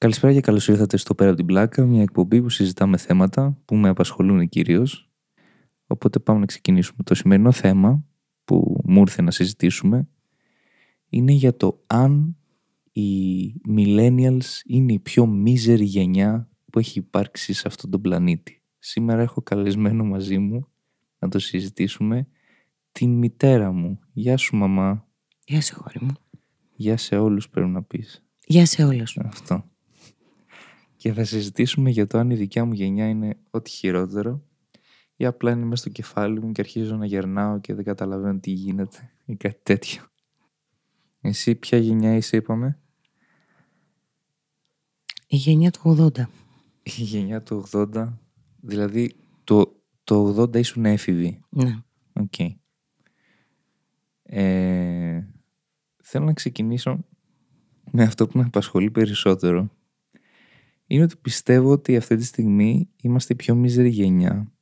Καλησπέρα και καλώς ήρθατε στο Πέρα από την Πλάκα, μια εκπομπή που συζητάμε θέματα που με απασχολούν κυρίως. Οπότε πάμε να ξεκινήσουμε. Το σημερινό θέμα που μου ήρθε να συζητήσουμε είναι για το αν οι millennials είναι η πιο μίζερη γενιά που έχει υπάρξει σε αυτόν τον πλανήτη. Σήμερα έχω καλεσμένο μαζί μου να το συζητήσουμε την μητέρα μου. Γεια σου μαμά. Γεια σε χώρι μου. Γεια σε όλους πρέπει να πεις. Γεια σε όλους. Αυτό. Και θα συζητήσουμε για το αν η δικιά μου γενιά είναι ό,τι χειρότερο ή απλά είναι μέσα στο κεφάλι μου και αρχίζω να γερνάω και δεν καταλαβαίνω τι γίνεται ή κάτι τέτοιο. Εσύ ποια γενιά είσαι είπαμε; Η γενιά του 80. Η γενιά του 80, δηλαδή το, το 80 ήσουν έφηβη. Ναι. Οκ. Ε, θέλω να ξεκινήσω με αυτό που με απασχολεί περισσότερο. Είναι ότι πιστεύω ότι αυτή τη στιγμή είμαστε η πιο μίζερη γενιά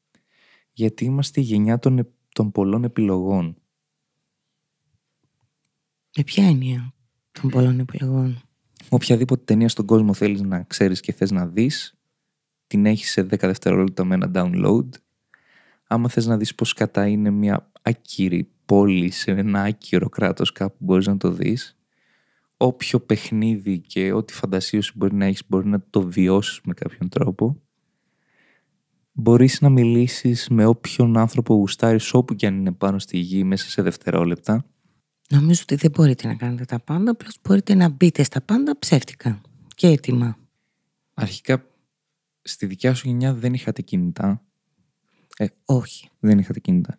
γιατί είμαστε η γενιά των, ε- των πολλών επιλογών. Με ποια έννοια των πολλών επιλογών; Οποιαδήποτε ταινία στον κόσμο θέλεις να ξέρεις και θες να δεις, την έχεις σε 10 δευτερόλεπτα με ένα download. Άμα θες να δεις πώς κατά είναι μια άκυρη πόλη σε ένα άκυρο κράτος κάπου μπορείς να το δεις. Όποιο παιχνίδι και ό,τι φαντασίωση μπορεί να έχεις μπορεί να το βιώσεις με κάποιον τρόπο. Μπορείς να μιλήσεις με όποιον άνθρωπο γουστάρεις όπου και αν είναι πάνω στη γη μέσα σε δευτερόλεπτα. Νομίζω ότι δεν μπορείτε να κάνετε τα πάντα, απλώς μπορείτε να μπείτε στα πάντα ψεύτικα και έτοιμα. Αρχικά στη δικιά σου γενιά δεν είχατε κινητά. Όχι. Δεν είχατε κινητά.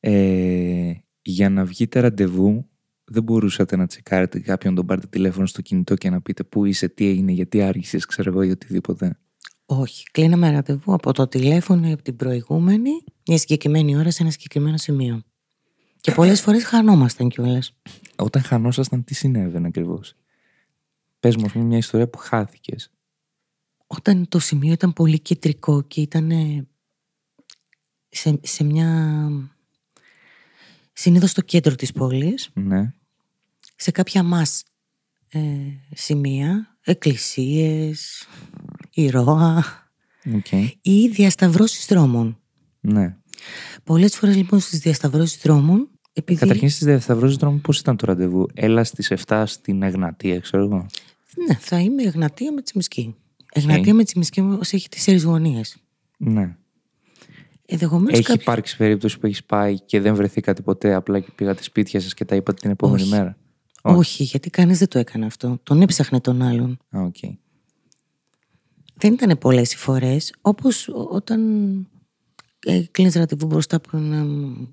Ε, για να βγείτε ραντεβού δεν μπορούσατε να τσεκάρετε κάποιον, τον πάρετε τηλέφωνο στο κινητό και να πείτε πού είσαι, τι έγινε, γιατί άργησες, ξέρω εγώ ή οτιδήποτε. Όχι. Κλείναμε ραντεβού από το τηλέφωνο ή από την προηγούμενη μια συγκεκριμένη ώρα σε ένα συγκεκριμένο σημείο. Και πολλές φορές χανόμασταν κιόλας. Όταν χανόσασταν, τι συνέβαινε ακριβώς; Πες μου, ας πούμε, μια ιστορία που χάθηκες. Όταν το σημείο ήταν πολύ κεντρικό και ήταν ε, σε, σε μια. συνήθως στο κέντρο της πόλης, Ναι. Σε κάποια μας ε, σημεία, εκκλησίες, ηρώα Οκ. ή διασταυρώσεις δρόμων. Ναι. Πολλές φορές λοιπόν στις διασταυρώσεις δρόμων, επειδή... Καταρχήν στις διασταυρώσεις δρόμου πώς ήταν το ραντεβού; Έλα στις 7 στην Εγνατία, ξέρω εγώ. Ναι, θα είμαι Εγνατία με Τσιμισκή. Εγνατία με Τσιμισκή όμως έχει τέσσερις γωνίες. Ναι. Ενδεχομένως Έχει κάποιοι- υπάρξει περίπτωση που έχεις πάει και δεν βρεθήκατε ποτέ, απλά και πήγατε σπίτια σας και τα είπατε την επόμενη Όχι. μέρα; Όχι. γιατί κανείς δεν το έκανε αυτό. Τον έψαχνε τον άλλον. Α, οκ. Δεν ήταν πολλές οι φορές, όπως ό- όταν ε, κλείνεις ραντεβού μπροστά από ένα μ,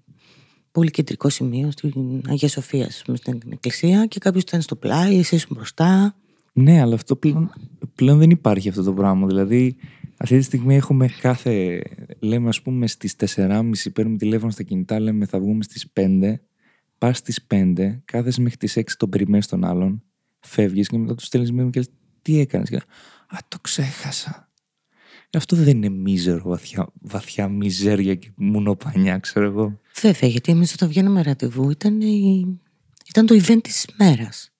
πολύ κεντρικό σημείο, στην Αγία Σοφία, ας πούμε, στην εκκλησία και κάποιος ήταν στο πλάι, εσύ ήσουν μπροστά. Ναι, αλλά αυτό πλέον, πλέον δεν υπάρχει αυτό το πράγμα. Δηλαδή, αυτή τη στιγμή έχουμε κάθε. Λέμε, ας πούμε, στις 4.30 παίρνουμε τηλέφωνο στα κινητά, λέμε θα βγούμε στις 5. Πας στις 5, κάθεσαι μέχρι τις 6, τον περιμένεις τον άλλον, φεύγεις και μετά του στέλνεις μήνυμα και λες, Τι έκανες. Α, το ξέχασα. Αυτό δεν είναι μίζερο, βαθιά, βαθιά μιζέρια και μουνοπανιά, ξέρω εγώ. Βέβαια, γιατί εμείς όταν βγαίναμε ραντεβού ήταν, η- ήταν το event της μέρας.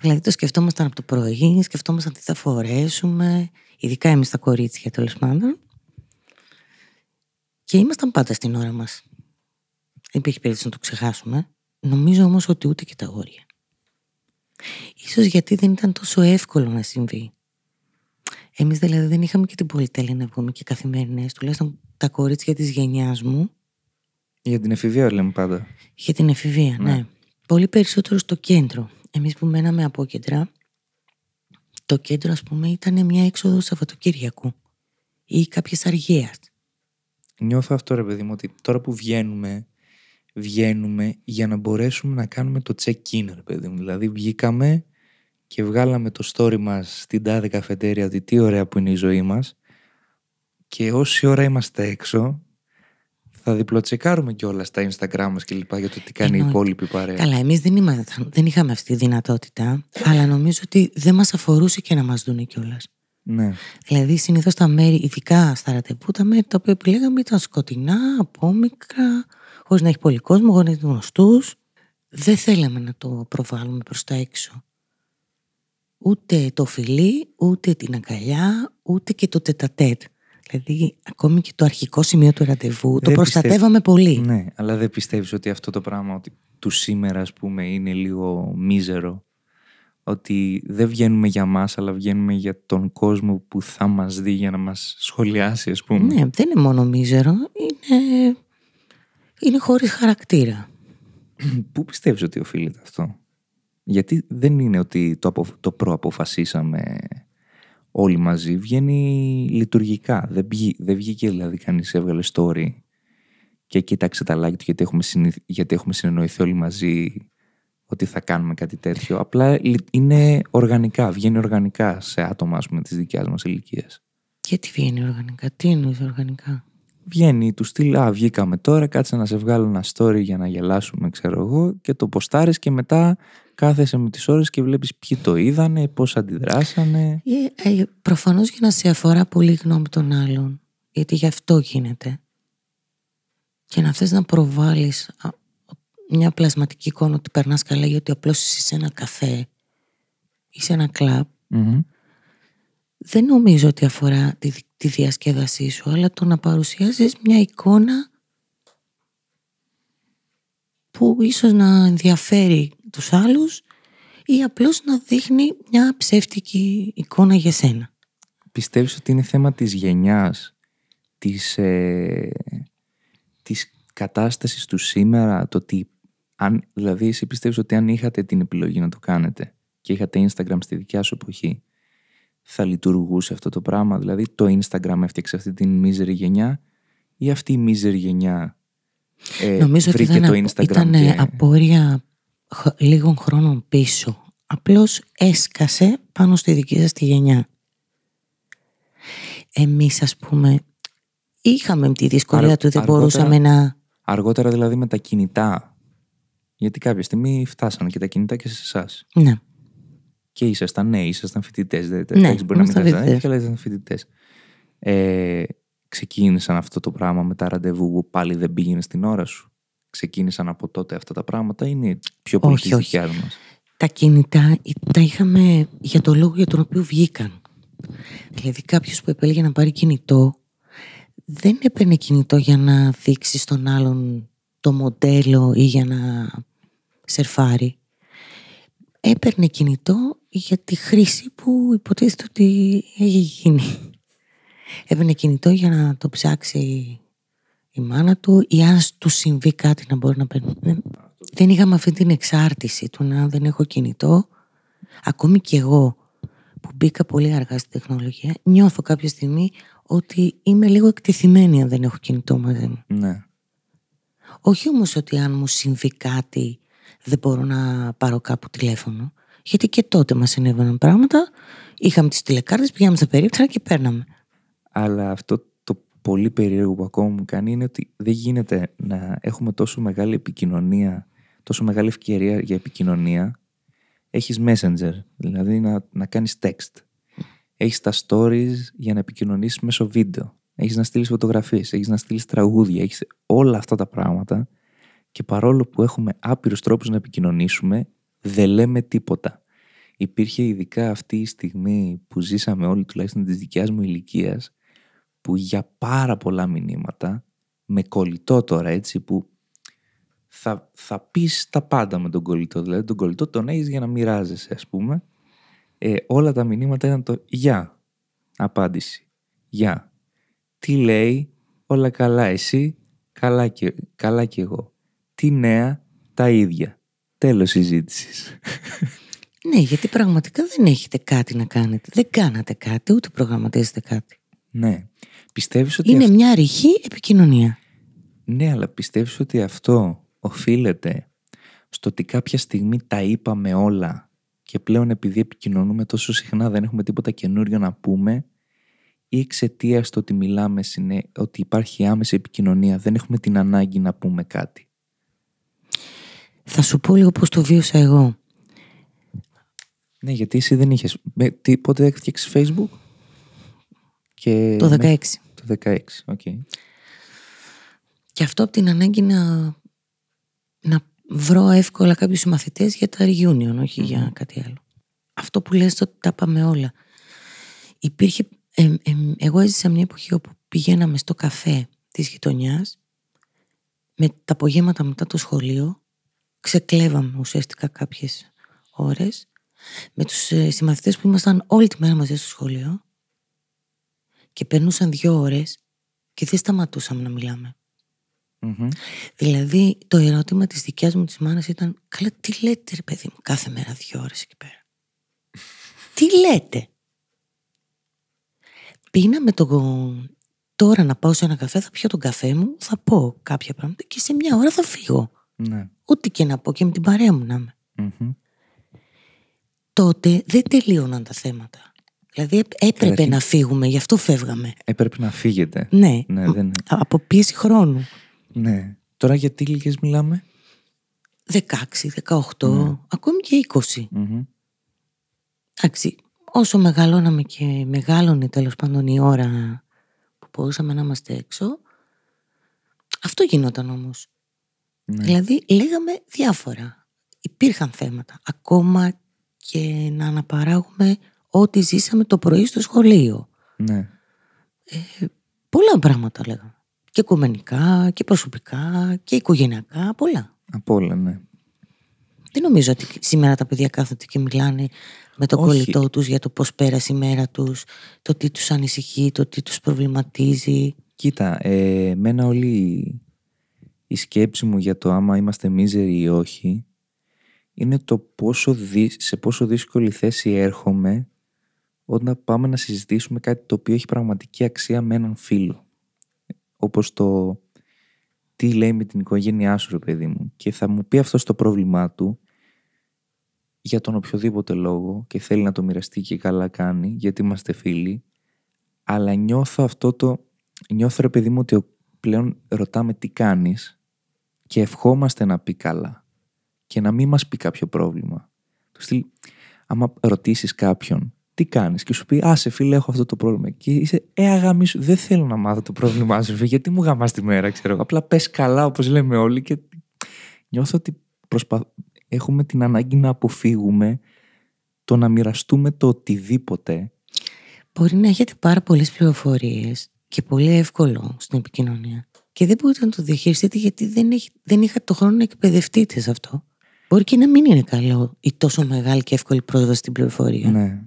δηλαδή το σκεφτόμασταν από το πρωί, σκεφτόμασταν τι θα φορέσουμε, ειδικά εμείς τα κορίτσια τέλος πάντων. Και ήμασταν πάντα στην ώρα μας. Δεν υπήρχε περίπτωση να το ξεχάσουμε. Νομίζω όμως ότι ούτε και τα όρια. Ίσως γιατί δεν ήταν τόσο εύκολο να συμβεί. Εμείς δηλαδή δεν είχαμε και την πολυτέλεια να βγούμε και καθημερινές, τουλάχιστον τα κορίτσια της γενιάς μου, Για την εφηβεία λέμε πάντα. για την εφηβεία, ναι. Ναι. Πολύ περισσότερο στο κέντρο. Εμείς που μέναμε από κέντρα, το κέντρο ας πούμε ήταν μια έξοδο Σαββατοκύριακου ή κάποιες αργίας. Νιώθω αυτό ρε παιδί μου ότι τώρα που βγαίνουμε, βγαίνουμε για να μπορέσουμε να κάνουμε το check-in ρε παιδί μου. Δηλαδή βγήκαμε και βγάλαμε το story μας στην τάδε καφετέρια ότι τι ωραία που είναι η ζωή μας και όση ώρα είμαστε έξω θα διπλοτσεκάρουμε κιόλας στα Instagram μας και λοιπά για το τι κάνει η Εννοείται. υπόλοιπη παρέα. Καλά, εμείς δεν, ήμασταν, δεν είχαμε αυτή τη δυνατότητα, αλλά νομίζω ότι δεν μας αφορούσε και να μας δούνε κιόλας. Ναι. Δηλαδή, συνήθως τα μέρη, ειδικά στα ραντεβού, τα μέρη τα οποία επιλέγαμε ήταν σκοτεινά, απόμικρα, χωρί να έχει πολύ κόσμο, χωρί να έχει γνωστούς. Δεν θέλαμε να το προβάλλουμε προς τα έξω. Ούτε το φιλί, ούτε την αγκαλιά, ούτε και το τετατέτ. Δηλαδή, ακόμη και το αρχικό σημείο του ραντεβού το Δεν προστατεύαμε πολύ. Ναι, αλλά δεν πιστεύεις ότι αυτό το πράγμα ότι του σήμερα, ας πούμε, είναι λίγο μίζερο; Ότι δεν βγαίνουμε για μας, αλλά βγαίνουμε για τον κόσμο που θα μας δει για να μας σχολιάσει, ας πούμε; Ναι, δεν είναι μόνο μίζερο, είναι, είναι χωρίς χαρακτήρα. Πού πιστεύεις ότι οφείλεται αυτό; Γιατί δεν είναι ότι το, απο, το προαποφασίσαμε όλοι μαζί. Βγαίνει λειτουργικά. Δεν, βγή, δεν βγήκε δηλαδή κανείς έβγαλε story και κοίταξε τα like του γιατί έχουμε, συνηθ, γιατί έχουμε συνεννοηθεί όλοι μαζί ότι θα κάνουμε κάτι τέτοιο. Απλά είναι οργανικά, βγαίνει οργανικά σε άτομα ας πούμε, της δικιάς μας ηλικίας. Γιατί βγαίνει οργανικά, τι εννοείς οργανικά; Βγαίνει, του στυλ, α, βγήκαμε τώρα, κάτσε να σε βγάλω ένα story για να γελάσουμε, ξέρω εγώ, και το ποστάρεις και μετά κάθεσαι με τις ώρες και βλέπεις ποιοι το είδανε, πώς αντιδράσανε. Ε, ε, προφανώς για να σε αφορά πολύ γνώμη των άλλων, γιατί γι' αυτό γίνεται. Και να θες να προβάλλεις μια πλασματική εικόνα ότι περνάς καλά ή ότι απλώς είσαι σε ένα καφέ ή σε ένα κλαμπ, δεν νομίζω ότι αφορά τη, τη διασκέδασή σου, αλλά το να παρουσιάζεις μια εικόνα που ίσως να ενδιαφέρει τους άλλους ή απλώς να δείχνει μια ψεύτικη εικόνα για σένα. Πιστεύεις ότι είναι θέμα της γενιάς, της, ε, της κατάστασης του σήμερα, το ότι αν, δηλαδή εσύ πιστεύεις ότι αν είχατε την επιλογή να το κάνετε και είχατε Instagram στη δικιά σου εποχή, θα λειτουργούσε αυτό το πράγμα. Δηλαδή το Instagram έφτιαξε αυτή την μίζερη γενιά ή αυτή η μίζερη γενιά ε, Νομίζω βρήκε ότι το ήταν, Instagram ήταν και... απόρρια χ- λίγων χρόνων πίσω. Απλώς έσκασε πάνω στη δική σας τη γενιά. Εμείς ας πούμε είχαμε τη δυσκολία Αργ- του δεν αργότερα- μπορούσαμε να... Αργότερα δηλαδή με τα κινητά. Γιατί κάποια στιγμή φτάσανε και τα κινητά και σε εσάς. Ναι. Και ήσασταν, ναι, ήσασταν φοιτητές. Δεν Ναι, εντάξει, μπορεί να μην ήμασταν ήσασταν φοιτητές. έτσι, αλλά ήσασταν φοιτητές. Ε, ξεκίνησαν αυτό το πράγμα με τα ραντεβού που πάλι δεν πήγαινες στην ώρα σου. Ξεκίνησαν από τότε αυτά τα πράγματα, είναι πιο πολύ Όχι, τη όχι. δικιά μας. Τα κινητά τα είχαμε για το λόγο για τον οποίο βγήκαν. Δηλαδή κάποιος που επέλεγε να πάρει κινητό δεν έπαιρνε κινητό για να δείξει στον άλλον το μοντέλο ή για να σερφάρει. Έπαιρνε κινητό για τη χρήση που υποτίθεται ότι έχει γίνει. Έπαιρνε κινητό για να το ψάξει η μάνα του ή αν του συμβεί κάτι να μπορεί να παίρνει. Δεν- Δεν είχαμε αυτή την εξάρτηση του να δεν έχω κινητό. Ακόμη και εγώ που μπήκα πολύ αργά στη τεχνολογία, νιώθω κάποια στιγμή ότι είμαι λίγο εκτεθειμένη αν δεν έχω κινητό μαζί μου. Ναι. Όχι όμως ότι αν μου συμβεί κάτι δεν μπορώ να πάρω κάπου τηλέφωνο. Γιατί και τότε μας συνέβαιναν πράγματα. Είχαμε τις τηλεκάρτες, πήγαμε στα περίπτερα και παίρναμε. Αλλά αυτό το πολύ περίεργο που ακόμα μου κάνει είναι ότι δεν γίνεται να έχουμε τόσο μεγάλη επικοινωνία, τόσο μεγάλη ευκαιρία για επικοινωνία. Έχεις messenger, δηλαδή να, να κάνεις text. Έχεις τα stories για να επικοινωνήσεις μέσω βίντεο. Έχεις να στείλεις φωτογραφίες, έχεις να στείλεις τραγούδια, έχεις όλα αυτά τα πράγματα και παρόλο που έχουμε άπειρους τρόπους να επικοινωνήσουμε, δεν λέμε τίποτα. Υπήρχε ειδικά αυτή η στιγμή που ζήσαμε όλοι τουλάχιστον της δικιάς μου ηλικίας που για πάρα πολλά μηνύματα με κολλητό τώρα έτσι που θα, θα πεις τα πάντα με τον κολλητό. Δηλαδή τον κολλητό τον έχεις για να μοιράζεσαι ας πούμε. Ε, όλα τα μηνύματα ήταν το «Γεια» απάντηση. «Γεια» τι λέει; Όλα καλά εσύ καλά και, καλά και εγώ τι νέα τα ίδια τέλος συζήτησης Ναι, γιατί πραγματικά δεν έχετε κάτι να κάνετε. Δεν κάνατε κάτι, ούτε προγραμματίζετε κάτι. ναι πιστεύεις ότι Είναι μια ρηχή επικοινωνία. Ναι, αλλά πιστεύεις ότι αυτό οφείλεται στο ότι κάποια στιγμή τα είπαμε όλα και πλέον επειδή επικοινωνούμε τόσο συχνά δεν έχουμε τίποτα καινούριο να πούμε ή εξαιτίας του ότι μιλάμε συνέ... ότι υπάρχει άμεση επικοινωνία δεν έχουμε την ανάγκη να πούμε κάτι. Θα σου πω λίγο πώς το βίωσα εγώ. Ναι, γιατί εσύ δεν είχες... Με, τι, πότε έφτιαξες Facebook? Και Το 16. με- Το 16, οκ. Και αυτό από την ανάγκη να, να βρω εύκολα κάποιους συμμαθητές για τα reunion, όχι για κάτι άλλο. αυτό που λες ότι τα πάμε όλα. Υπήρχε, ε, ε, εγώ έζησα μια εποχή όπου πηγαίναμε στο καφέ της γειτονιάς με τα απογεύματα μετά το σχολείο ξεκλέβαμε ουσιαστικά κάποιες ώρες με τους ε, συμμαθητές που ήμασταν όλη τη μέρα μαζί στο σχολείο και περνούσαν δύο ώρες και δεν σταματούσαμε να μιλάμε. Δηλαδή το ερώτημα της δικιάς μου της μάνας ήταν Καλά τι λέτε ρε παιδί μου κάθε μέρα δύο ώρες εκεί πέρα; τι λέτε; Πίναμε το... Τώρα να πάω σε ένα καφέ θα πιω τον καφέ μου, θα πω κάποια πράγματα και σε μια ώρα θα φύγω. Ναι. Ό,τι και να πω και με την παρέα μου να είμαι. Τότε δεν τελείωναν τα θέματα. Δηλαδή έπρεπε Καταρχήν- να φύγουμε, γι' αυτό φεύγαμε. Έπρεπε να φύγετε. Ναι, Ναι, δεν... από πίεση χρόνου. ναι. Τώρα για τι ηλικίες μιλάμε; 16, 18, Ναι. ακόμη και 20. Μμμ. Εντάξει, όσο μεγαλώναμε και μεγάλωνε τέλος πάντων η ώρα που μπορούσαμε να είμαστε έξω, αυτό γινόταν όμως. Ναι. Δηλαδή λέγαμε διάφορα. Υπήρχαν θέματα. Ακόμα και να αναπαράγουμε ό,τι ζήσαμε το πρωί στο σχολείο. ναι. Πολλά πράγματα λέγαμε. Και οικουμενικά και προσωπικά και οικογενειακά, πολλά. Από όλα, ναι. Δεν νομίζω ότι σήμερα τα παιδιά κάθονται και μιλάνε με τον Όχι. κολλητό τους για το πώς πέρασε η μέρα τους, το τι τους ανησυχεί, το τι τους προβληματίζει. Κοίτα, ε, εμένα όλη η σκέψη μου για το άμα είμαστε μίζεροι ή όχι είναι το πόσο δυ- σε πόσο δύσκολη θέση έρχομαι όταν πάμε να συζητήσουμε κάτι το οποίο έχει πραγματική αξία με έναν φίλο. Όπως το τι λέει με την οικογένειά σου ρε παιδί μου και θα μου πει αυτός το πρόβλημά του για τον οποιοδήποτε λόγο και θέλει να το μοιραστεί και καλά κάνει γιατί είμαστε φίλοι αλλά νιώθω αυτό το νιώθω ρε παιδί μου ότι ο- πλέον ρωτάμε τι κάνεις και ευχόμαστε να πει καλά και να μην μας πει κάποιο πρόβλημα. Του στυλ, άμα ρωτήσεις κάποιον τι κάνεις; Και σου πει «Α, σε φίλε έχω αυτό το πρόβλημα» και είσαι «Ε, αγάμι σου, δεν θέλω να μάθω το πρόβλημά σου, φίλε, γιατί μου γαμάς τη μέρα, ξέρω εγώ. Απλά πες καλά όπως λέμε όλοι και νιώθω ότι προσπα... έχουμε την ανάγκη να αποφύγουμε το να μοιραστούμε το οτιδήποτε Μπορεί να έχετε πάρα πολλές πληροφορίες και πολύ εύκολο στην επικοινωνία. Και δεν μπορείτε να το διαχειριστείτε γιατί δεν, έχει, δεν είχατε το χρόνο να εκπαιδευτείτε σε αυτό. Μπορεί και να μην είναι καλό η τόσο μεγάλη και εύκολη πρόσβαση στην πληροφορία. Ναι.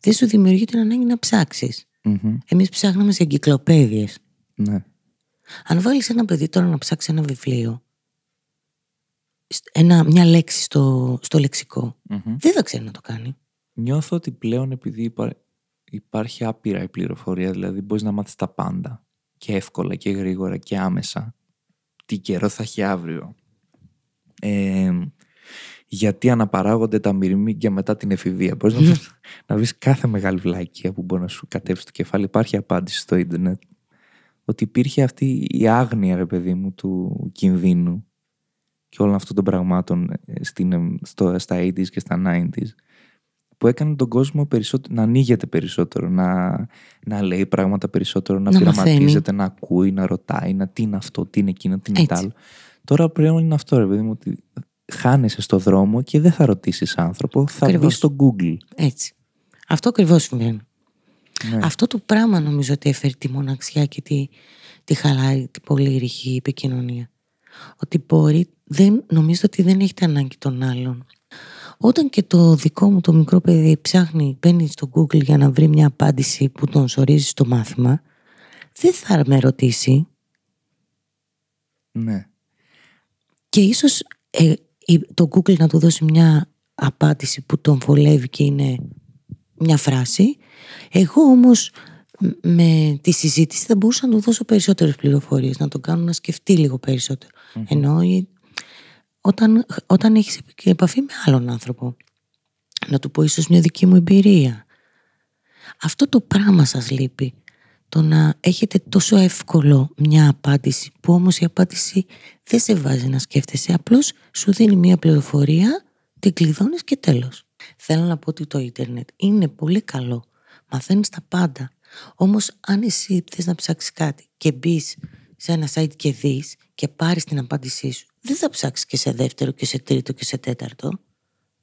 Δεν σου δημιουργεί την ανάγκη να ψάξεις. Μμμ. Εμείς ψάχναμε σε εγκυκλοπαίδειες. Ναι. Αν βάλεις ένα παιδί τώρα να ψάξει ένα βιβλίο, σ- ένα, μια λέξη στο, στο λεξικό, Μμμ. δεν θα ξέρει να το κάνει. Νιώθω ότι πλέον επειδή υπά- υπάρχει άπειρα η πληροφορία, δηλαδή μπορείς να μάθεις τα πάντα και εύκολα και γρήγορα και άμεσα τι καιρό θα έχει αύριο. Ε, γιατί αναπαράγονται τα μυρμήγκια μετά την εφηβεία. Μπορείς να, βρεις- να βρεις κάθε μεγάλη βλακία που μπορεί να σου κατέβει στο κεφάλι. Υπάρχει απάντηση στο ίντερνετ. Ότι υπήρχε αυτή η άγνοια, ρε παιδί μου, του κινδύνου και όλων αυτών των πραγμάτων ε, στην, ε, στο, στα 80s και στα 90s που έκανε τον κόσμο περισσότερο, να ανοίγεται περισσότερο, να, να λέει πράγματα περισσότερο, να, Να πειραματίζεται, να ακούει, να ρωτάει, να τι είναι αυτό, τι είναι εκείνο, τι είναι Έτσι. τ' άλλο. Τώρα πλέον είναι αυτό, ρε παιδί μου, ότι χάνεσαι στο δρόμο και δεν θα ρωτήσεις άνθρωπο, θα μπει Ακριβώς. στο Google. Έτσι. Αυτό ακριβώς συμβαίνει. Ναι. Αυτό το πράγμα νομίζω ότι έφερε τη μοναξιά και τη, τη χαλάει την πολύ ρηχή επικοινωνία. Ότι μπορεί, δεν, νομίζω ότι δεν έχετε ανάγκη των άλλων. Όταν και το δικό μου το μικρό παιδί ψάχνει, μπαίνει στο Google για να βρει μια απάντηση που τον σωρίζει στο μάθημα, δεν θα με ρωτήσει ναι. και ίσως ε, η- το Google να του δώσει μια απάντηση που τον βολεύει και είναι μια φράση. Εγώ όμως μ- με τη συζήτηση θα μπορούσα να του δώσω περισσότερες πληροφορίες, να τον κάνω να σκεφτεί λίγο περισσότερο. Ενώ η- όταν, όταν έχεις επι- επαφή με άλλον άνθρωπο, να του πω ίσως μια δική μου εμπειρία. Αυτό το πράγμα σας λείπει. Το να έχετε τόσο εύκολο μια απάντηση που όμως η απάντηση δεν σε βάζει να σκέφτεσαι. Απλώς σου δίνει μια πληροφορία, την κλειδώνεις και τέλος. Θέλω να πω ότι το ίντερνετ είναι πολύ καλό. Μαθαίνεις τα πάντα. Όμως αν εσύ θες να ψάξεις κάτι και μπεις σε ένα site και δεις και πάρεις την απάντησή σου, δεν θα ψάξεις και σε δεύτερο και σε τρίτο και σε τέταρτο.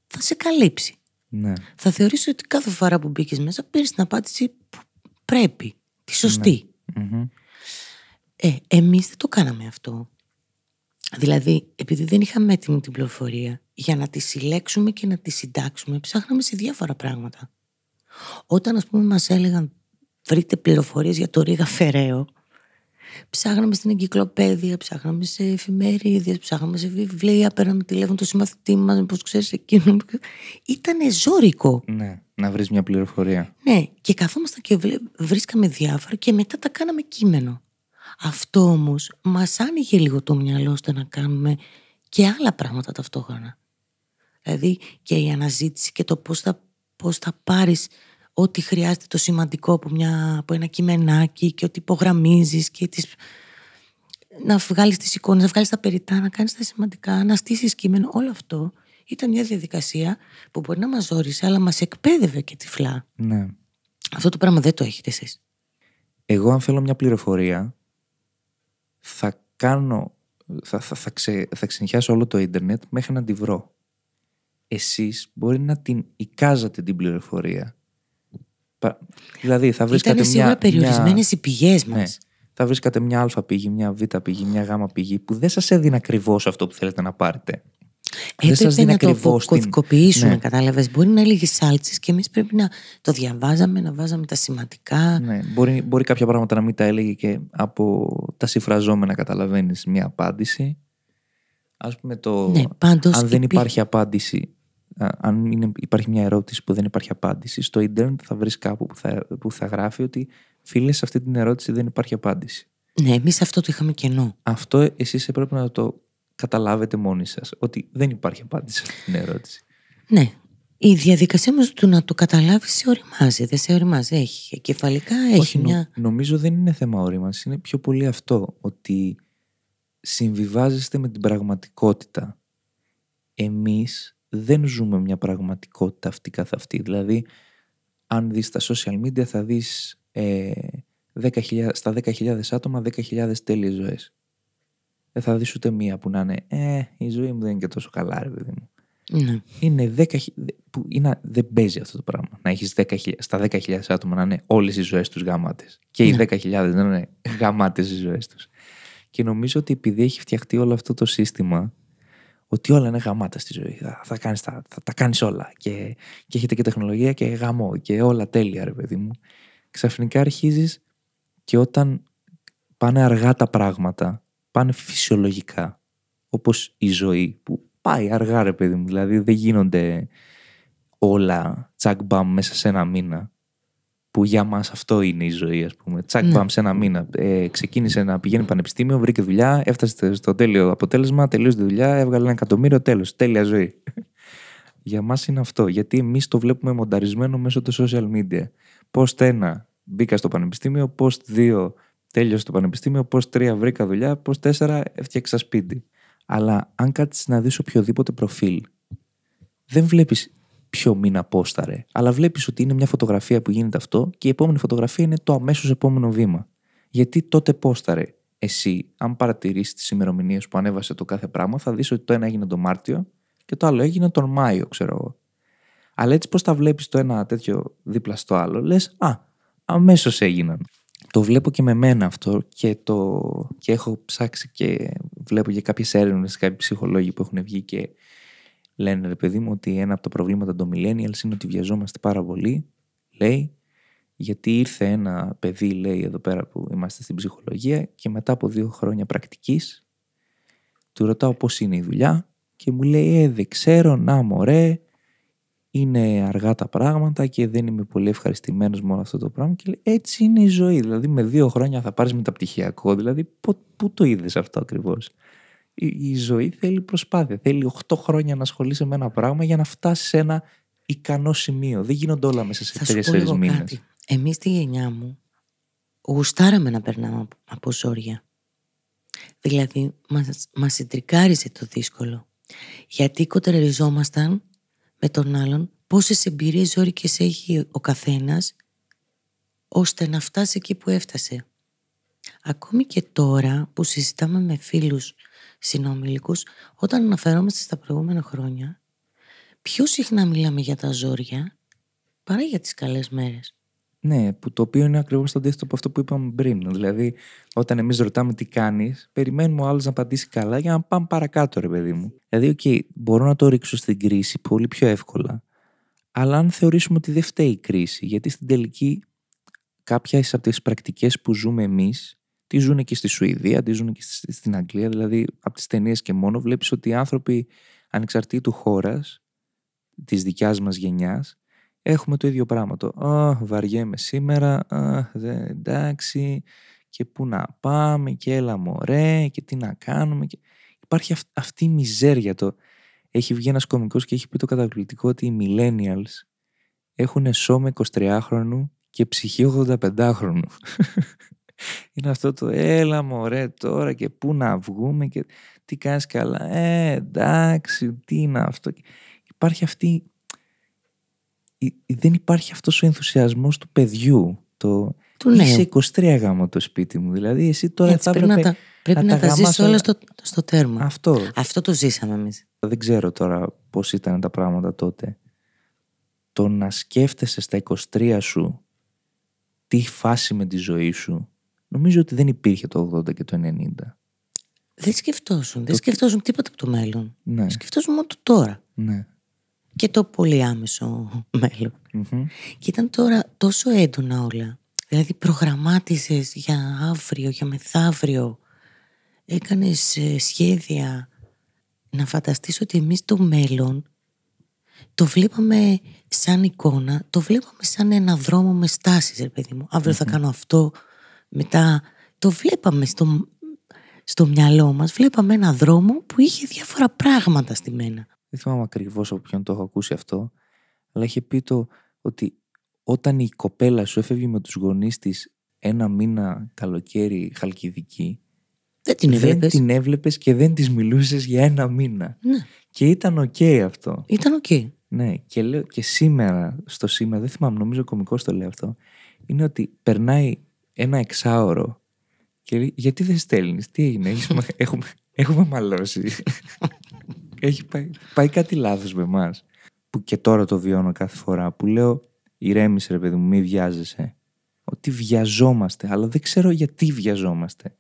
Θα σε καλύψει. Ναι. Θα θεωρήσω ότι κάθε φορά που μπήκες μέσα πήρες την απάντηση που πρέπει, τη σωστή. Μμμ. Ε, εμείς δεν το κάναμε αυτό. Δηλαδή, επειδή δεν είχαμε έτοιμη την πληροφορία, για να τη συλλέξουμε και να τη συντάξουμε, ψάχναμε σε διάφορα πράγματα. Όταν, ας πούμε, μας έλεγαν βρείτε πληροφορίες για το Ρίγα Φεραίο, ψάχναμε στην εγκυκλοπαίδεια, ψάχναμε σε εφημερίδες, ψάχναμε σε βιβλία, πέραμε τηλέφωνο το συμμαθητή μας, πώς ξέρεις εκείνο. Ήτανε ζώρικο. Ναι. Να βρεις μια πληροφορία. Ναι, και καθόμασταν και βλέ- βρίσκαμε διάφορα και μετά τα κάναμε κείμενο. Αυτό όμως μας άνοιγε λίγο το μυαλό ώστε να κάνουμε και άλλα πράγματα ταυτόχρονα. Δηλαδή και η αναζήτηση και το πώς θα, πώς θα πάρεις ό,τι χρειάζεται το σημαντικό από, μια, από ένα κειμενάκι και ότι υπογραμμίζεις και τις... να βγάλεις τις εικόνες, να βγάλεις τα περιτά, να κάνεις τα σημαντικά, να στήσεις κείμενο. Όλο αυτό ήταν μια διαδικασία που μπορεί να μας ζόρισε αλλά μας εκπαίδευε και τυφλά. Ναι. Αυτό το πράγμα δεν το έχετε εσείς. Εγώ αν θέλω μια πληροφορία θα κάνω θα, θα, θα, ξε, θα ξενιάσω όλο το ίντερνετ μέχρι να τη βρω. Εσείς μπορεί να την εικάζατε την πληροφορία. Πα- δηλαδή θα βρίσκατε Ήταν σίγουρα μια, περιορισμένες οι πηγές Ναι. μας. Θα βρίσκατε μια α πηγή, μια β πηγή, μια γ πηγή που δεν σας έδινε ακριβώς αυτό που θέλετε να πάρετε. δεν σας Έπρεπε δίνει να το ακριβώς την- κωδικοποιήσουμε, Ναι. κατάλαβες. Μπορεί να έλεγε σάλτσες και εμείς πρέπει να το διαβάζαμε, να βάζαμε τα σημαντικά. Ναι, μπορεί, μπορεί κάποια πράγματα να μην τα έλεγε και από τα συμφραζόμενα καταλαβαίνεις μια απάντηση. Ας πούμε το... Ναι, πάντως αν δεν υπή- υπάρχει απάντηση, α, αν είναι, υπάρχει μια ερώτηση που δεν υπάρχει απάντηση, στο ίντερνετ θα βρεις κάπου που θα, που θα γράφει ότι φίλε σε αυτή την ερώτηση δεν υπάρχει απάντηση. Ναι, εμείς αυτό το είχαμε κενό. Αυτό εσείς έπρεπε να το καταλάβετε μόνοι σας, ότι δεν υπάρχει απάντηση σε αυτή την ερώτηση. Ναι. Η διαδικασία όμως του να το καταλάβεις σε οριμάζει, δεν σε οριμάζει. Έχει κεφαλικά, έχει Όχι, νο- μια... νομίζω δεν είναι θέμα όριμας, είναι πιο πολύ αυτό, ότι συμβιβάζεστε με την πραγματικότητα. Εμείς δεν ζούμε μια πραγματικότητα αυτή καθ' αυτή. Δηλαδή, αν δεις τα social media θα δεις ε, 10.000 στα 10.000 άτομα 10.000 τέλειες ζωές. Δεν θα δεις ούτε μία που να είναι «Ε, η ζωή μου δεν είναι και τόσο καλά ρε παιδί μου». Ναι. Είναι 10, που είναι, δεν παίζει αυτό το πράγμα. Να έχεις 10.000 στα 10.000 άτομα να είναι όλες οι ζωές τους γαμάτες. Και οι Ναι. 10.000 να είναι γαμάτες οι ζωές τους. Και νομίζω ότι επειδή έχει φτιαχτεί όλο αυτό το σύστημα, ότι όλα είναι γαμάτα στη ζωή. Θα, θα, κάνεις τα, θα τα κάνεις όλα. Και, και έχετε και τεχνολογία και γαμό και όλα τέλεια ρε παιδί μου. Ξαφνικά αρχίζεις και όταν πάνε αργά τα πράγματα, πάνε φυσιολογικά. Όπως η ζωή που πάει αργά ρε παιδί μου. Δηλαδή δεν γίνονται όλα τσακ μπαμ μέσα σε ένα μήνα. Που για μας αυτό είναι η ζωή ας πούμε. Τσακ Ναι. μπαμ σε ένα μήνα. Ε, ξεκίνησε να πηγαίνει πανεπιστήμιο, βρήκε δουλειά, έφτασε στο τέλειο αποτέλεσμα, τελείωσε τη δουλειά, έβγαλε ένα εκατομμύριο, τέλος. Τέλεια ζωή. για μας είναι αυτό. Γιατί εμείς το βλέπουμε μονταρισμένο μέσω του social media. Post 1 μπήκα στο πανεπιστήμιο, post 2 τέλειωσε το πανεπιστήμιο, post 3 βρήκα δουλειά, post 4 έφτιαξα σπίτι. Αλλά αν κάτσεις να δεις οποιοδήποτε προφίλ, δεν βλέπεις ποιο μήνα πόσταρε, αλλά βλέπεις ότι είναι μια φωτογραφία που γίνεται αυτό και η επόμενη φωτογραφία είναι το αμέσως επόμενο βήμα. Γιατί τότε πόσταρε. Εσύ, αν παρατηρήσεις τις ημερομηνίες που ανέβασε το κάθε πράγμα, θα δεις ότι το ένα έγινε τον Μάρτιο και το άλλο έγινε τον Μάιο, ξέρω εγώ. Αλλά έτσι πώς τα βλέπεις το ένα τέτοιο δίπλα στο άλλο, λες «Α, αμέσως έγιναν». Το βλέπω και με μένα αυτό και, το... και έχω ψάξει και βλέπω και κάποιες έρευνες, κάποιοι ψυχολόγοι που έχουν βγει και λένε ρε παιδί μου ότι ένα από τα προβλήματα των millennials είναι ότι βιαζόμαστε πάρα πολύ, λέει, γιατί ήρθε ένα παιδί, λέει εδώ πέρα που είμαστε στην ψυχολογία και μετά από δύο χρόνια πρακτικής του ρωτάω πώς είναι η δουλειά και μου λέει ε δεν ξέρω, να μωρέ, είναι αργά τα πράγματα και δεν είμαι πολύ ευχαριστημένος με όλο αυτό το πράγμα και λέει έτσι είναι η ζωή, δηλαδή με δύο χρόνια θα πάρεις μεταπτυχιακό, δηλαδή πού, πού το είδες αυτό ακριβώς; Η, η ζωή θέλει προσπάθεια, θέλει 8 χρόνια να ασχολείσαι με ένα πράγμα για να φτάσεις σε ένα ικανό σημείο. Δεν γίνονται όλα μέσα σε Θα σου πω τέσσερις λίγο μήνες. κάτι. Εμείς στη γενιά μου γουστάραμε να περνάμε από- από ζόρια. Δηλαδή μας, μας συντρικάριζε το δύσκολο. Γιατί κοτερεριζόμασταν με τον άλλον πόσες εμπειρίες ζόρικες έχει ο καθένας ώστε να φτάσει εκεί που έφτασε. Ακόμη και τώρα που συζητάμε με φίλους συνομιλικούς, όταν αναφερόμαστε στα προηγούμενα χρόνια, πιο συχνά μιλάμε για τα ζόρια παρά για τις καλές μέρες; Ναι, που το οποίο είναι ακριβώς το αντίθετο από αυτό που είπαμε πριν. Δηλαδή, όταν εμείς ρωτάμε τι κάνεις, περιμένουμε ο άλλος να απαντήσει καλά για να πάμε παρακάτω, ρε παιδί μου. Δηλαδή, οκ, μπορώ να το ρίξω στην κρίση πολύ πιο εύκολα. Αλλά αν θεωρήσουμε ότι δεν φταίει η κρίση, γιατί στην τελική κάποιες από τις πρακτικές που ζούμε εμείς, τι ζουν και στη Σουηδία, τι ζουν και στην Αγγλία, δηλαδή από τις ταινίες και μόνο, βλέπεις ότι οι άνθρωποι ανεξαρτήτως χώρας, της δικιάς μας γενιάς, έχουμε το ίδιο πράγμα. Το «Α, βαριέμαι σήμερα, α, δε, εντάξει, και πού να πάμε και έλα μωρέ και τι να κάνουμε». Και... Υπάρχει αυτή η μιζέρια το... Έχει βγει ένας κομικός και έχει πει το καταπληκτικό ότι οι millennials έχουν σώμα 23χρονου και ψυχή 85χρονου. Είναι αυτό το έλα μωρέ τώρα και πού να βγούμε και τι κάνεις καλά. Ε, εντάξει, τι είναι αυτό. Υπάρχει αυτή δεν υπάρχει αυτός ο ενθουσιασμός του παιδιού. Το... Του νέου. Είσαι 23 γάμο το σπίτι μου. Δηλαδή εσύ τώρα Έτσι, θα πρέπει να τα, πρέπει να, τα τα ζήσεις όλα. όλα στο, στο τέρμα. Αυτό. Αυτό το ζήσαμε εμείς. Δεν ξέρω τώρα πώς ήταν τα πράγματα τότε. Το να σκέφτεσαι στα 23 σου τι φάση με τη ζωή σου νομίζω ότι δεν υπήρχε το 80 και το 90. Δεν σκεφτόσουν. Δεν σκεφτόσουν τίποτα από το μέλλον. Ναι, Σκεφτόσουν μόνο το τώρα. ναι. Και το πολύ άμεσο μέλλον. Μμμ. Και ήταν τώρα τόσο έντονα όλα. Δηλαδή προγραμμάτιζες για αύριο, για μεθαύριο. Έκανες ε, σχέδια. Να φανταστείς ότι εμείς το μέλλον το βλέπαμε σαν εικόνα, το βλέπαμε σαν ένα δρόμο με στάσεις, ρε παιδί μου. Αύριο θα κάνω αυτό, μετά το βλέπαμε στο, στο μυαλό μας, βλέπαμε ένα δρόμο που είχε διάφορα πράγματα στη μένα. Δεν θυμάμαι ακριβώς από ποιον το έχω ακούσει αυτό, αλλά είχε πει το ότι όταν η κοπέλα σου έφευγε με τους γονείς της ένα μήνα καλοκαίρι χαλκιδική, Δεν την δεν έβλεπες. την έβλεπες και δεν της μιλούσες για ένα μήνα. Ναι, Και ήταν οκ αυτό. ήταν οκ. Ναι, και λέω και σήμερα, στο σήμερα, δεν θυμάμαι, νομίζω κωμικός το λέει αυτό, είναι ότι περνάει ένα εξάωρο και λέει, γιατί δεν στέλνεις, τι έγινε, έχεις μα- έχουμε, έχουμε μαλώσει. Έχει πάει, πάει κάτι λάθος με εμάς. Που και τώρα το βιώνω κάθε φορά, που λέω, ηρέμησε ρε παιδί μου, μη βιάζεσαι. Ότι βιαζόμαστε, αλλά δεν ξέρω γιατί βιαζόμαστε.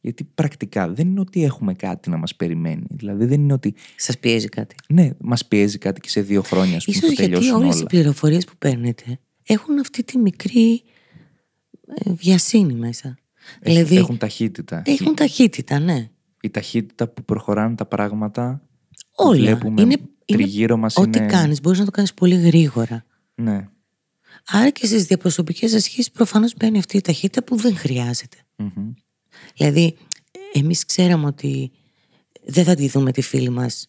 Γιατί πρακτικά δεν είναι ότι έχουμε κάτι να μας περιμένει. Δηλαδή δεν είναι ότι Σας πιέζει κάτι. ναι, μας πιέζει κάτι και σε δύο χρόνια, ας πούμε, Ίσως που γιατί τελειώσουν όλες οι όλα. πληροφορίες που παίρνετε έχουν αυτή τη μικρή ε, βιασύνη μέσα. Έχει- δηλαδή Έχουν ταχύτητα. έχουν ταχύτητα, ναι. Η ταχύτητα που προχωράνε τα πράγματα. που Όλα. Βλέπουμε Είναι- τριγύρω μας Ό,τι είναι. κάνεις μπορείς να το κάνεις πολύ γρήγορα. Ναι. Άρα και στις διαπροσωπικές σας σχέσεις προφανώς μπαίνει αυτή η ταχύτητα που δεν χρειάζεται. Μμμ. Δηλαδή, εμείς ξέραμε ότι δεν θα τη δούμε τη φίλη μας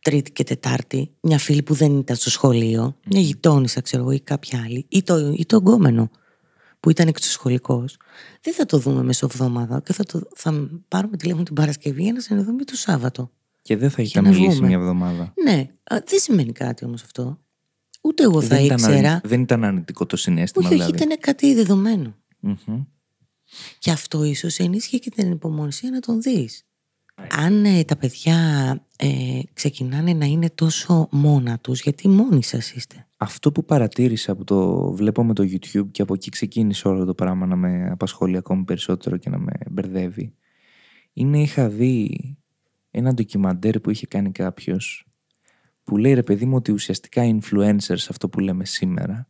Τρίτη και Τετάρτη, μια φίλη που δεν ήταν στο σχολείο, μια γειτόνισσα, ξέρω εγώ, ή κάποια άλλη, ή το, ή το εγκόμενο που ήταν εξωσχολικός. Δεν θα το δούμε μεσοβδόμαδα και θα, το, θα πάρουμε τηλέφωνο την Παρασκευή για να συνεδούμε το Σάββατο. Και δεν θα είχε Για να μιλήσει βγούμε. μια εβδομάδα. Ναι, α, δεν σημαίνει κάτι όμως αυτό. Ούτε εγώ θα δεν, ήταν ήξερα. αρνη- δεν ήταν αρνητικό το συνέστημα, Όχι, όχι, δηλαδή. ήταν κάτι δεδομένο. Μμμ. Και αυτό ίσως ενίσχυε και την υπομονησία να τον δεις. Αν ε, τα παιδιά ε, ξεκινάνε να είναι τόσο μόνα τους, γιατί μόνοι σας είστε. Αυτό που παρατήρησα από το βλέπω με το YouTube και από εκεί ξεκίνησε όλο το πράγμα να με απασχολεί ακόμη περισσότερο και να με μπερδεύει. Είναι είχα δει ένα ντοκιμαντέρ που είχε κάνει κάποιος που λέει ρε παιδί μου ότι ουσιαστικά οι influencers αυτό που λέμε σήμερα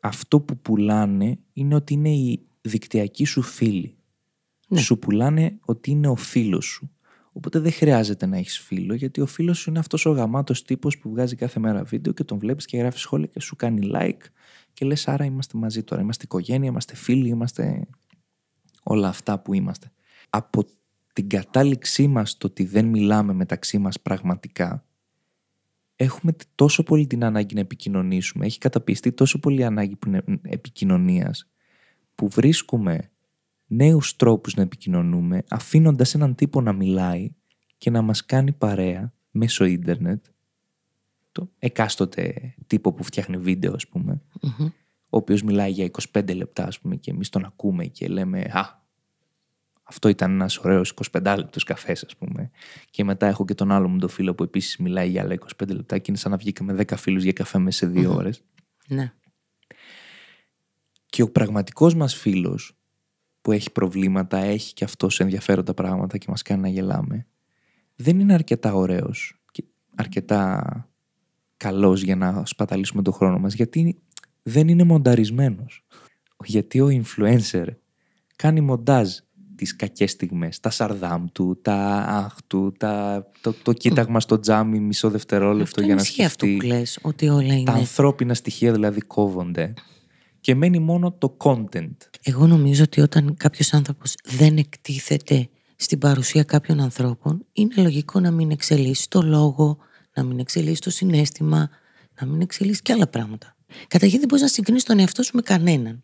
αυτό που πουλάνε είναι ότι είναι οι δικτυακοί σου φίλοι. Ναι. Σου πουλάνε ότι είναι ο φίλος σου. Οπότε δεν χρειάζεται να έχεις φίλο γιατί ο φίλος σου είναι αυτός ο γαμάτος τύπος που βγάζει κάθε μέρα βίντεο και τον βλέπεις και γράφεις σχόλια και σου κάνει like και λες άρα είμαστε μαζί τώρα. Είμαστε οικογένεια, είμαστε φίλοι, είμαστε όλα αυτά που είμαστε. Από την κατάληξή μας το ότι δεν μιλάμε μεταξύ μας πραγματικά έχουμε τ- τόσο πολύ την ανάγκη να επικοινωνήσουμε. Έχει καταπιστεί τόσο πολύ η ανάγκη που είναι επικοινωνίας που βρίσκουμε νέους τρόπους να επικοινωνούμε αφήνοντας έναν τύπο να μιλάει και να μας κάνει παρέα μέσω ίντερνετ το εκάστοτε τύπο που φτιάχνει βίντεο ας πούμε Μμμ. ο οποίος μιλάει για 25 λεπτά ας πούμε και εμείς τον ακούμε και λέμε «Α, Αυτό ήταν ένας ωραίος 25 λεπτό καφές, ας πούμε. Και μετά έχω και τον άλλο μου το φίλο που επίσης μιλάει για άλλα 25 λεπτά και είναι σαν να βγήκαμε 10 φίλους για καφέ μέσα σε δύο ώρες. Ναι. Και ο πραγματικός μας φίλος που έχει προβλήματα, έχει και αυτός ενδιαφέροντα πράγματα και μας κάνει να γελάμε, δεν είναι αρκετά ωραίος και αρκετά καλός για να σπαταλήσουμε τον χρόνο μας, γιατί δεν είναι μονταρισμένος. Γιατί ο influencer κάνει μοντάζ τις κακές στιγμές, τα σαρδάμ του, τα αχ του, τα, το, το κοίταγμα στο τζάμι μισό δευτερόλεπτο Αυτό για να ισχύει αυτό σκεφτεί. που λες, ότι όλα Τα είναι. ανθρώπινα στοιχεία δηλαδή κόβονται και μένει μόνο το content. Εγώ νομίζω ότι όταν κάποιος άνθρωπος δεν εκτίθεται στην παρουσία κάποιων ανθρώπων, είναι λογικό να μην εξελίσσει το λόγο, να μην εξελίσσει το συνέστημα, να μην εξελίσσει και άλλα πράγματα. Καταρχήν δεν μπορείς να συγκρίνεις τον εαυτό σου με κανέναν.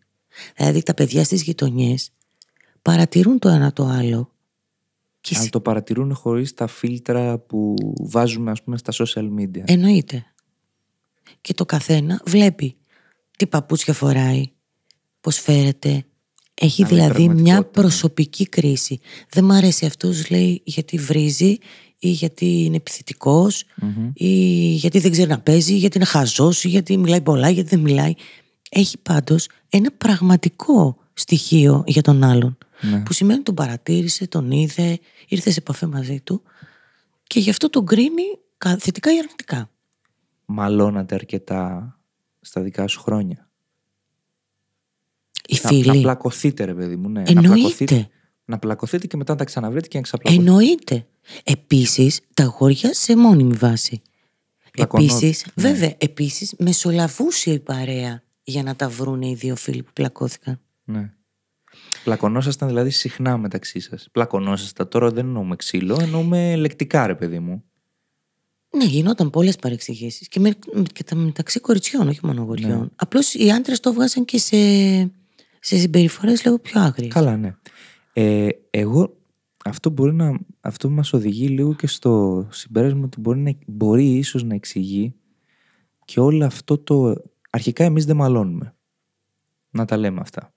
Δηλαδή τα παιδιά στις γειτονιές παρατηρούν το ένα το άλλο. Και Αλλά το παρατηρούν χωρίς τα φίλτρα που βάζουμε ας πούμε στα social media. Εννοείται. Και το καθένα βλέπει τι παπούτσια φοράει, πώς φέρεται. Έχει Αλλά η δηλαδή μια πραγματικότητα, ναι. προσωπική κρίση. Δεν μ' αρέσει αυτός, λέει, γιατί βρίζει ή γιατί είναι επιθετικός Μμμ. ή γιατί δεν ξέρει να παίζει, ή γιατί είναι χαζός ή γιατί μιλάει πολλά, γιατί δεν μιλάει. Έχει πάντως ένα πραγματικό στοιχείο για τον άλλον. Ναι. Που σημαίνει ότι τον παρατήρησε, τον είδε, ήρθε σε επαφή μαζί του και γι' αυτό τον κρίνει κα- θετικά ή αρνητικά. Μαλώνατε αρκετά στα δικά σου χρόνια. Οι Να, φίλοι. να πλακωθείτε ρε παιδί μου, ναι. Να πλακωθείτε, Εννοείται. να πλακωθείτε και μετά να τα ξαναβρείτε και να ξαπλακωθείτε. Εννοείται. Επίσης, τα αγόρια σε μόνιμη βάση. Πλακωνόταν, Επίσης, ναι. βέβαια, επίσης μεσολαβούσε η παρέα για να τα βρούνε οι δύο φίλοι που πλακώθηκαν. Ναι. Πλακωνόσασταν δηλαδή συχνά μεταξύ σας. Πλακωνόσασταν τώρα δεν εννοούμε ξύλο, εννοούμε λεκτικά ρε παιδί μου. Ναι, γινόταν πολλές παρεξηγήσεις. Και, με, και τα μεταξύ κοριτσιών, όχι μόνο αγοριών. Ναι. Απλώς οι άντρες το βγάζαν και σε, σε συμπεριφορές λίγο πιο άγριες. Καλά, ναι. Ε, εγώ αυτό μπορεί να. Αυτό μας οδηγεί λίγο και στο συμπέρασμα ότι μπορεί, να, μπορεί ίσως να εξηγεί και όλο αυτό το. Αρχικά εμείς δεν μαλώνουμε. Να τα λέμε αυτά.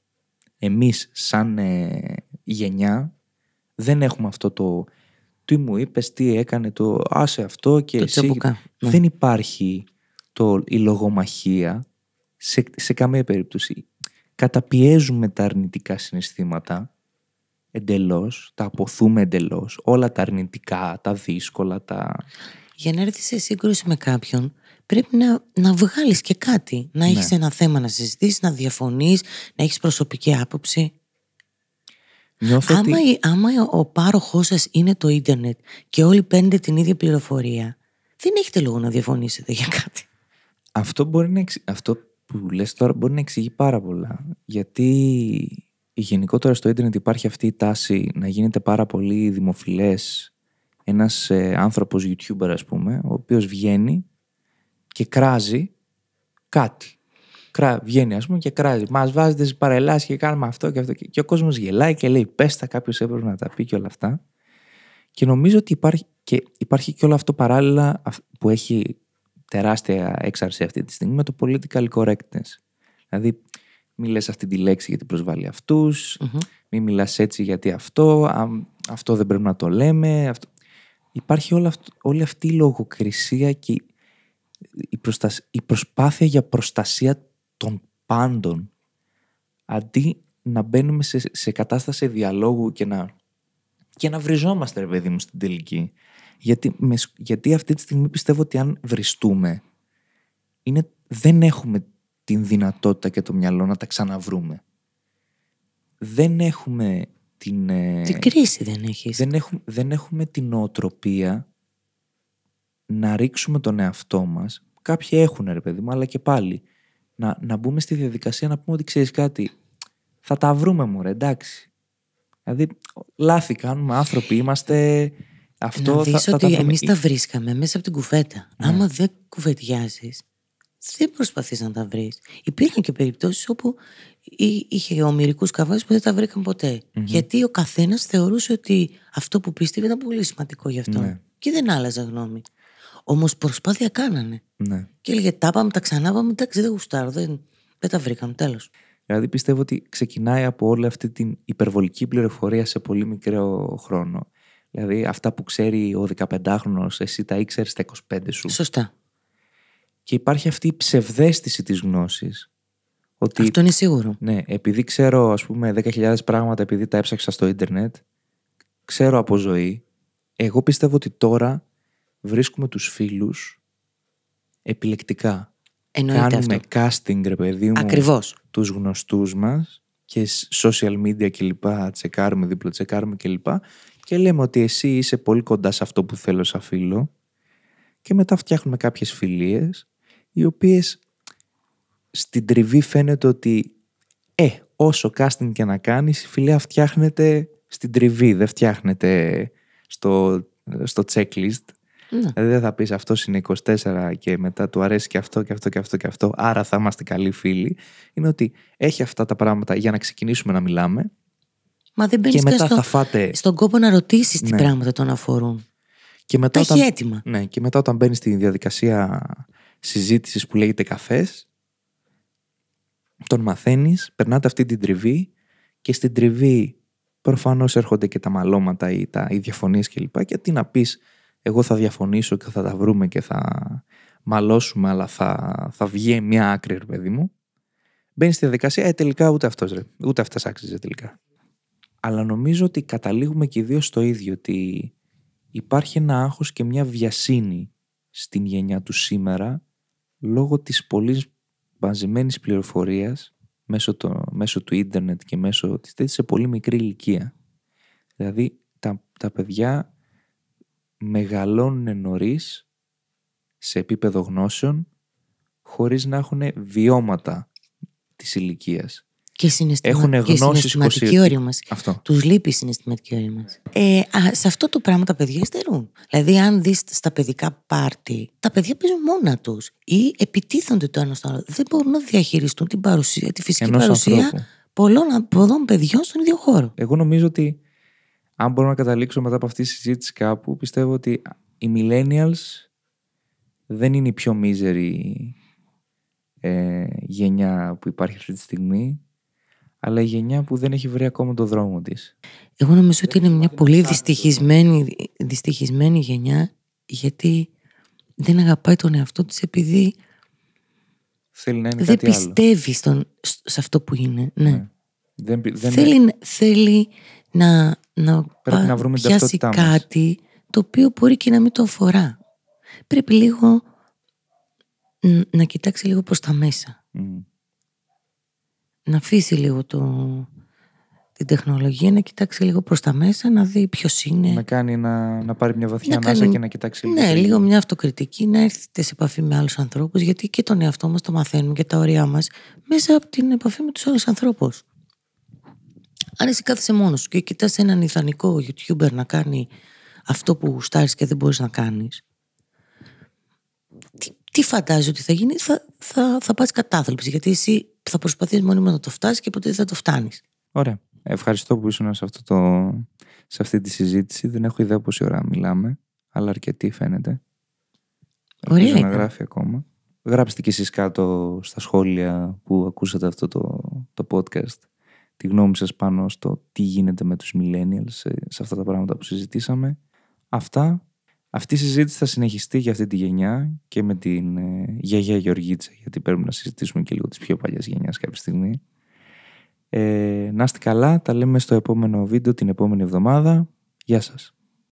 Εμείς σαν ε, γενιά δεν έχουμε αυτό το. Τι μου είπες, τι έκανε το. Άσε αυτό και Το εσύ. τσαμπουκά. Ναι. Δεν υπάρχει το, η λογομαχία σε, σε καμία περίπτωση. Καταπιέζουμε τα αρνητικά συναισθήματα εντελώς, τα αποθούμε εντελώς. Όλα τα αρνητικά, τα δύσκολα, τα... Για να έρθεις σε σύγκρουση με κάποιον, πρέπει να, να βγάλεις και κάτι. Να έχεις Ναι. ένα θέμα να συζητήσεις, να διαφωνείς, να έχεις προσωπική άποψη. Νιώθω Άμα, ότι... η- άμα ο πάροχός σας είναι το ίντερνετ και όλοι παίρνετε την ίδια πληροφορία, δεν έχετε λόγο να διαφωνήσετε για κάτι. Αυτό, μπορεί να εξ- αυτό που λες τώρα μπορεί να εξηγεί πάρα πολλά. Γιατί γενικότερα στο ίντερνετ υπάρχει αυτή η τάση να γίνεται πάρα πολύ δημοφιλές ένας ε, άνθρωπος YouTuber ας πούμε, ο οποίος βγαίνει και κράζει κάτι. Κρά, βγαίνει ας πούμε και κράζει. Μας βάζετε στις παρελάσεις και κάνουμε αυτό και αυτό. Και, και ο κόσμος γελάει και λέει πες τα κάποιος έπρεπε να τα πει και όλα αυτά. Και νομίζω ότι υπάρχει και, υπάρχει και όλο αυτό παράλληλα αυ- που έχει τεράστια έξαρση αυτή τη στιγμή με το political correctness. Δηλαδή, μη λες αυτή τη λέξη γιατί προσβάλλει αυτούς, Μμμ. μη μιλάς έτσι γιατί αυτό, α, αυτό δεν πρέπει να το λέμε. Αυτό. Υπάρχει όλο αυτό, όλη αυτή η λογοκρισία και η, η, προστασ- η προσπάθεια για προστασία των πάντων αντί να μπαίνουμε σε, σε κατάσταση διαλόγου και να, και να βριζόμαστε ρε παιδί μου στην τελική. Γιατί, με σ- γιατί αυτή τη στιγμή πιστεύω ότι αν βριστούμε είναι, δεν έχουμε την δυνατότητα και το μυαλό να τα ξαναβρούμε. Δεν έχουμε την... ε, Την κρίση δεν έχεις. δεν έχουμε, δεν έχουμε την νοοτροπία να ρίξουμε τον εαυτό μας. Κάποιοι έχουν ρε παιδί μου, αλλά και πάλι. Να, να μπούμε στη διαδικασία να πούμε ότι ξέρεις κάτι, θα τα βρούμε μωρέ, εντάξει. Δηλαδή, λάθη κάνουμε, άνθρωποι είμαστε, αυτό να θα, δεις θα ότι τα βρούμε. εμείς τα βρίσκαμε μέσα από την κουβέντα. Ναι. Άμα δεν κουβεντιάζεις, δεν προσπαθείς να τα βρεις. Υπήρχαν και περιπτώσεις όπου εί- είχε ομοιρικούς καβάδες που δεν τα βρήκαν ποτέ. Γιατί ο καθένας θεωρούσε ότι αυτό που πίστευε ήταν πολύ σημαντικό για αυτόν. Ναι. Και δεν άλλαζε γνώμη. Όμως προσπάθεια κάνανε. Ναι. Και έλεγε τα πάμε, τα ξανά πάμε, εντάξει δεν γουστάρω, δεν, δεν τα βρήκαμε, τέλος. Δηλαδή πιστεύω ότι ξεκινάει από όλη αυτή την υπερβολική πληροφορία σε πολύ μικρό χρόνο. Δηλαδή αυτά που ξέρει ο 15χρονος, εσύ τα ήξερες στα 25 σου. Σωστά. Και υπάρχει αυτή η ψευδέστηση της γνώσης. Ότι, Αυτό είναι σίγουρο. ναι, επειδή ξέρω ας πούμε 10.000 πράγματα επειδή τα έψαξα στο ίντερνετ, ξέρω από ζωή, εγώ πιστεύω ότι τώρα βρίσκουμε τους φίλους επιλεκτικά. Εννοείται Κάνουμε αυτό. casting, ρε παιδί μου, Ακριβώς. τους γνωστούς μας και σ- social media κλπ. Τσεκάρουμε, δίπλα τσεκάρουμε κλπ. Και λέμε ότι εσύ είσαι πολύ κοντά σε αυτό που θέλω σαν φίλο και μετά φτιάχνουμε κάποιες φιλίες οι οποίες στην τριβή φαίνεται ότι ε, όσο casting και να κάνεις η φιλία φτιάχνεται στην τριβή, δεν φτιάχνεται στο, στο checklist. Ναι. Δηλαδή δεν θα πεις αυτό είναι 24 και μετά του αρέσει και αυτό και αυτό και αυτό και αυτό, άρα θα είμαστε καλοί φίλοι. Είναι ότι έχει αυτά τα πράγματα για να ξεκινήσουμε να μιλάμε Μα δεν μπαίνεις και καν μετά στο, θα φάτε... στον κόπο να ρωτήσεις τι Ναι. πράγματα τον αφορούν. Και μετά, Τα έχει έτοιμα. ναι, και μετά όταν μπαίνεις στη διαδικασία συζήτησης που λέγεται καφές, τον μαθαίνεις, περνάτε αυτή την τριβή και στην τριβή προφανώς έρχονται και τα μαλώματα ή τα οι διαφωνίες κλπ. Και τι να πεις, εγώ θα διαφωνήσω και θα τα βρούμε και θα μαλώσουμε, αλλά θα, θα βγει μια άκρη, ρε παιδί μου. Μπαίνει στη διαδικασία, ε, τελικά ούτε αυτός, ρε, ούτε αυτές άξιζε τελικά. Αλλά νομίζω ότι καταλήγουμε και οι δύο στο ίδιο, ότι υπάρχει ένα άγχος και μια βιασύνη στην γενιά του σήμερα λόγω της πολύ μαζεμένης πληροφορίας μέσω, το, μέσω του ίντερνετ και μέσω της τέτοιας σε πολύ μικρή ηλικία. Δηλαδή τα, τα παιδιά μεγαλώνουν νωρίς σε επίπεδο γνώσεων χωρίς να έχουν βιώματα της ηλικίας. Και, συναισθημα... Έχουνε και γνώσεις συναισθηματική 20. όριμαση. Αυτό. Τους λείπει η συναισθηματική όριμαση. Ε, α, σε αυτό το πράγμα τα παιδιά υστερούν. Δηλαδή, αν δεις στα παιδικά πάρτι, τα παιδιά παίζουν μόνα τους ή επιτίθονται το ένα στο άλλο. Δεν μπορούν να διαχειριστούν την παρουσία, τη φυσική Ενός παρουσία ανθρώπου. πολλών, πολλών παιδιών στον ίδιο χώρο. Εγώ νομίζω ότι αν μπορώ να καταλήξω μετά από αυτή τη συζήτηση κάπου, πιστεύω ότι οι millennials δεν είναι η πιο μίζερη ε, γενιά που υπάρχει αυτή τη στιγμή, αλλά η γενιά που δεν έχει βρει ακόμα το δρόμο της. Εγώ νομίζω ότι είναι μια πολύ δυστυχισμένη, δυστυχισμένη γενιά γιατί δεν αγαπάει τον εαυτό της επειδή Θέλει να είναι δεν κάτι άλλο. πιστεύει στον, σ- σε αυτό που είναι. Ναι. Ναι. Δεν, πι- δεν θέλει, θέλει να, να, Πρέπει πα- να βρούμε την πιάσει ταυτότητά μας. κάτι το οποίο μπορεί και να μην το αφορά. Πρέπει λίγο ν- να κοιτάξει λίγο προς τα μέσα. Μμ. Να αφήσει λίγο το, την τεχνολογία, να κοιτάξει λίγο προς τα μέσα, να δει ποιος είναι. Να κάνει να, να πάρει μια βαθιά Να ανάσα κάνει- και να κοιτάξει Ναι, τριγύρω. λίγο μια αυτοκριτική, να έρθετε σε επαφή με άλλους ανθρώπους, γιατί και τον εαυτό μας το μαθαίνουμε και τα όρια μας μέσα από την επαφή με τους άλλους ανθρώπους. Αν εσύ κάθεσαι μόνος σου και κοιτάς έναν ιδανικό YouTuber να κάνει αυτό που γουστάρεις και δεν μπορείς να κάνεις, τι, τι φαντάζεσαι ότι θα γίνει, θα, θα, θα πας κατάθλιψη, γιατί εσύ θα προσπαθείς μόνιμα να το φτάσεις και ποτέ δεν θα το φτάνεις. Ωραία. Ευχαριστώ που ήσουν σε, αυτό το, σε αυτή τη συζήτηση. Δεν έχω ιδέα πόση ώρα μιλάμε, αλλά αρκετή φαίνεται. Ωραία Ελπίζω να ήταν. γράφει ακόμα. Γράψτε κι εσείς κάτω στα σχόλια που ακούσατε αυτό το, το podcast τη γνώμη σας πάνω στο τι γίνεται με τους millennials σε, σε αυτά τα πράγματα που συζητήσαμε. Αυτά. Αυτή η συζήτηση θα συνεχιστεί για αυτή τη γενιά και με την ε, γιαγιά Γεωργίτσα γιατί πρέπει να συζητήσουμε και λίγο τις πιο παλιές γενιάς κάποια στιγμή. Ε, να είστε καλά, τα λέμε στο επόμενο βίντεο την επόμενη εβδομάδα. Γεια σας.